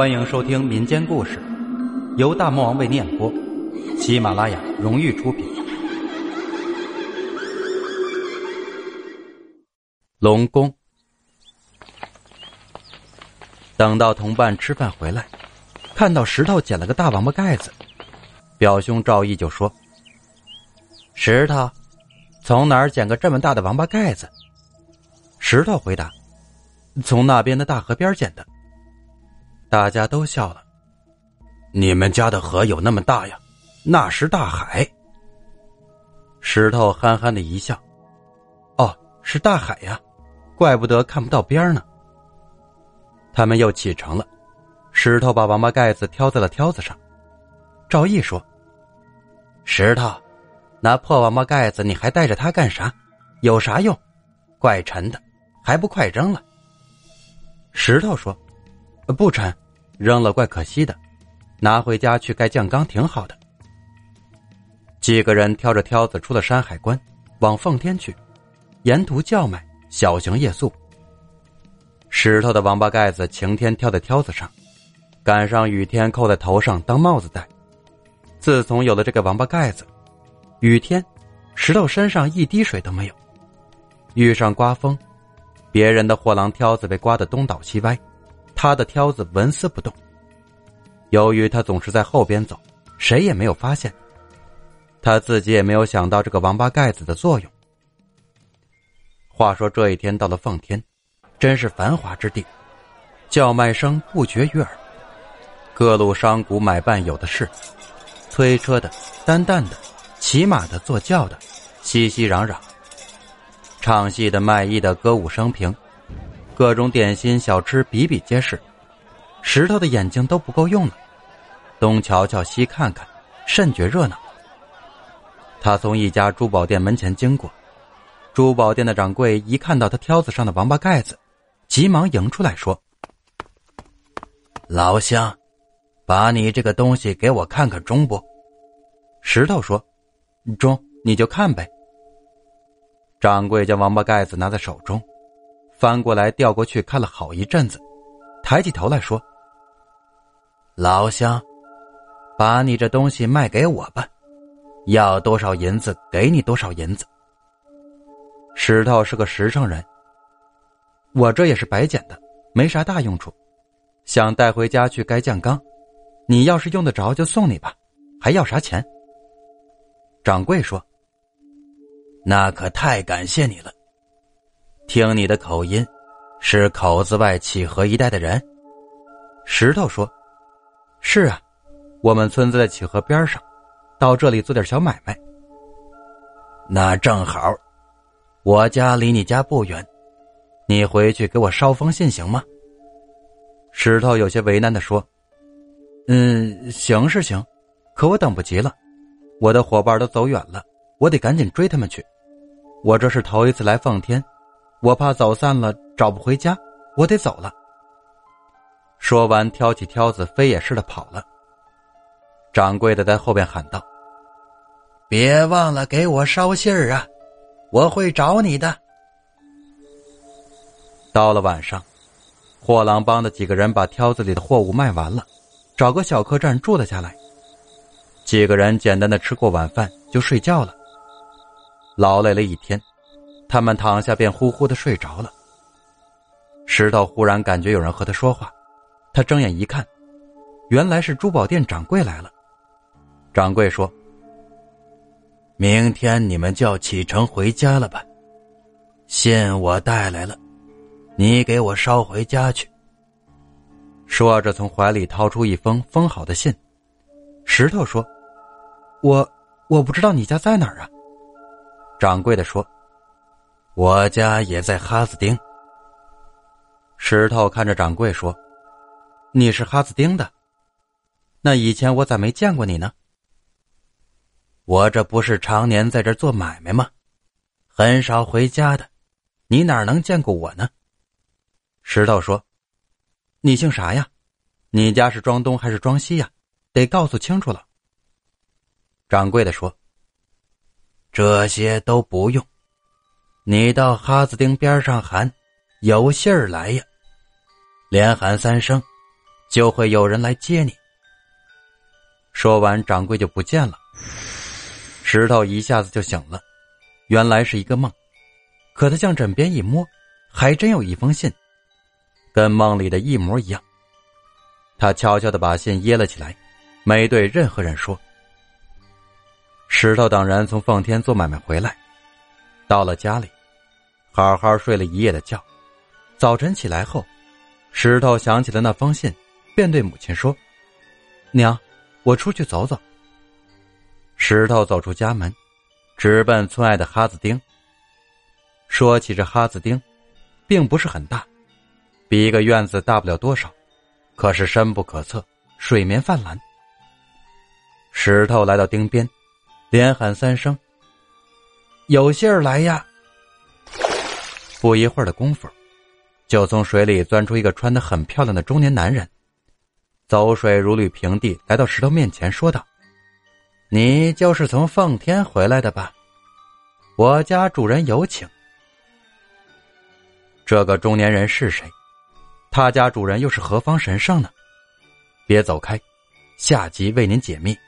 欢迎收听民间故事，由大魔王为念播，喜马拉雅荣誉出品。龙宫。等到同伴吃饭回来，看到石头捡了个大王八盖子，表兄赵毅就说：“石头，从哪儿捡个这么大的王八盖子？”石头回答：“从那边的大河边捡的。”大家都笑了。你们家的河有那么大呀？那是大海。石头憨憨的一笑：“哦，是大海呀，怪不得看不到边呢。”他们又启程了。石头把王八盖子挑在了挑子上。赵毅说：“石头，那破王八盖子你还带着它干啥？有啥用？怪沉的，还不快扔了？”石头说：“不沉。”扔了怪可惜的，拿回家去盖酱缸挺好的。几个人挑着挑子出了山海关，往奉天去，沿途叫卖，小行夜宿。石头的王八盖子晴天挑在挑子上，赶上雨天扣在头上当帽子戴。自从有了这个王八盖子，雨天，石头身上一滴水都没有。遇上刮风，别人的货郎挑子被刮得东倒西歪。他的挑子纹丝不动。由于他总是在后边走，谁也没有发现。他自己也没有想到这个王八盖子的作用。话说这一天到了奉天，真是繁华之地，叫卖声不绝于耳，各路商贾买办有的是，推车的、担担的、骑马的、坐轿的，熙熙攘攘；唱戏的、卖艺的，歌舞升平。各种点心小吃比比皆是，石头的眼睛都不够用了，东瞧瞧西看看，甚觉热闹。他从一家珠宝店门前经过，珠宝店的掌柜一看到他挑子上的王八盖子，急忙迎出来说：“老乡，把你这个东西给我看看中不？”石头说：“中，你就看呗。”掌柜将王八盖子拿在手中。翻过来调过去看了好一阵子，抬起头来说：“老乡，把你这东西卖给我吧，要多少银子给你多少银子。”石头是个实诚人，我这也是白捡的，没啥大用处，想带回家去盖酱缸。你要是用得着，就送你吧，还要啥钱？掌柜说：“那可太感谢你了。”听你的口音，是口子外启河一带的人。石头说：“是啊，我们村子在启河边上，到这里做点小买卖。那正好，我家离你家不远，你回去给我捎封信行吗？”石头有些为难的说：“嗯，行是行，可我等不及了，我的伙伴都走远了，我得赶紧追他们去。我这是头一次来奉天。”我怕走散了，找不回家，我得走了。说完，挑起挑子，飞也似的跑了。掌柜的在后边喊道：“别忘了给我捎信儿啊，我会找你的。”到了晚上，货郎帮的几个人把挑子里的货物卖完了，找个小客栈住了下来。几个人简单的吃过晚饭就睡觉了。劳累了一天。他们躺下便呼呼的睡着了。石头忽然感觉有人和他说话，他睁眼一看，原来是珠宝店掌柜来了。掌柜说：“明天你们就要启程回家了吧？信我带来了，你给我捎回家去。”说着，从怀里掏出一封封好的信。石头说：“我我不知道你家在哪儿啊。”掌柜的说。我家也在哈子丁。石头看着掌柜说：“你是哈子丁的，那以前我咋没见过你呢？我这不是常年在这做买卖吗？很少回家的，你哪能见过我呢？”石头说：“你姓啥呀？你家是庄东还是庄西呀？得告诉清楚了。”掌柜的说：“这些都不用。”你到哈子丁边上喊，有信儿来呀！连喊三声，就会有人来接你。”说完，掌柜就不见了。石头一下子就醒了，原来是一个梦。可他向枕边一摸，还真有一封信，跟梦里的一模一样。他悄悄的把信掖了起来，没对任何人说。石头等人从奉天做买卖回来，到了家里，好好睡了一夜的觉。早晨起来后，石头想起了那封信，便对母亲说：“娘，我出去走走。”石头走出家门，直奔村外的哈子丁。说起这哈子丁，并不是很大，比一个院子大不了多少。可是深不可测，水面泛蓝。石头来到丁边，连喊三声：“有信儿来呀！”不一会儿的功夫，就从水里钻出一个穿得很漂亮的中年男人，走水如履平地，来到石头面前，说道：“你就是从奉天回来的吧？我家主人有请。”这个中年人是谁？他家主人又是何方神圣呢？别走开，下集为您解密。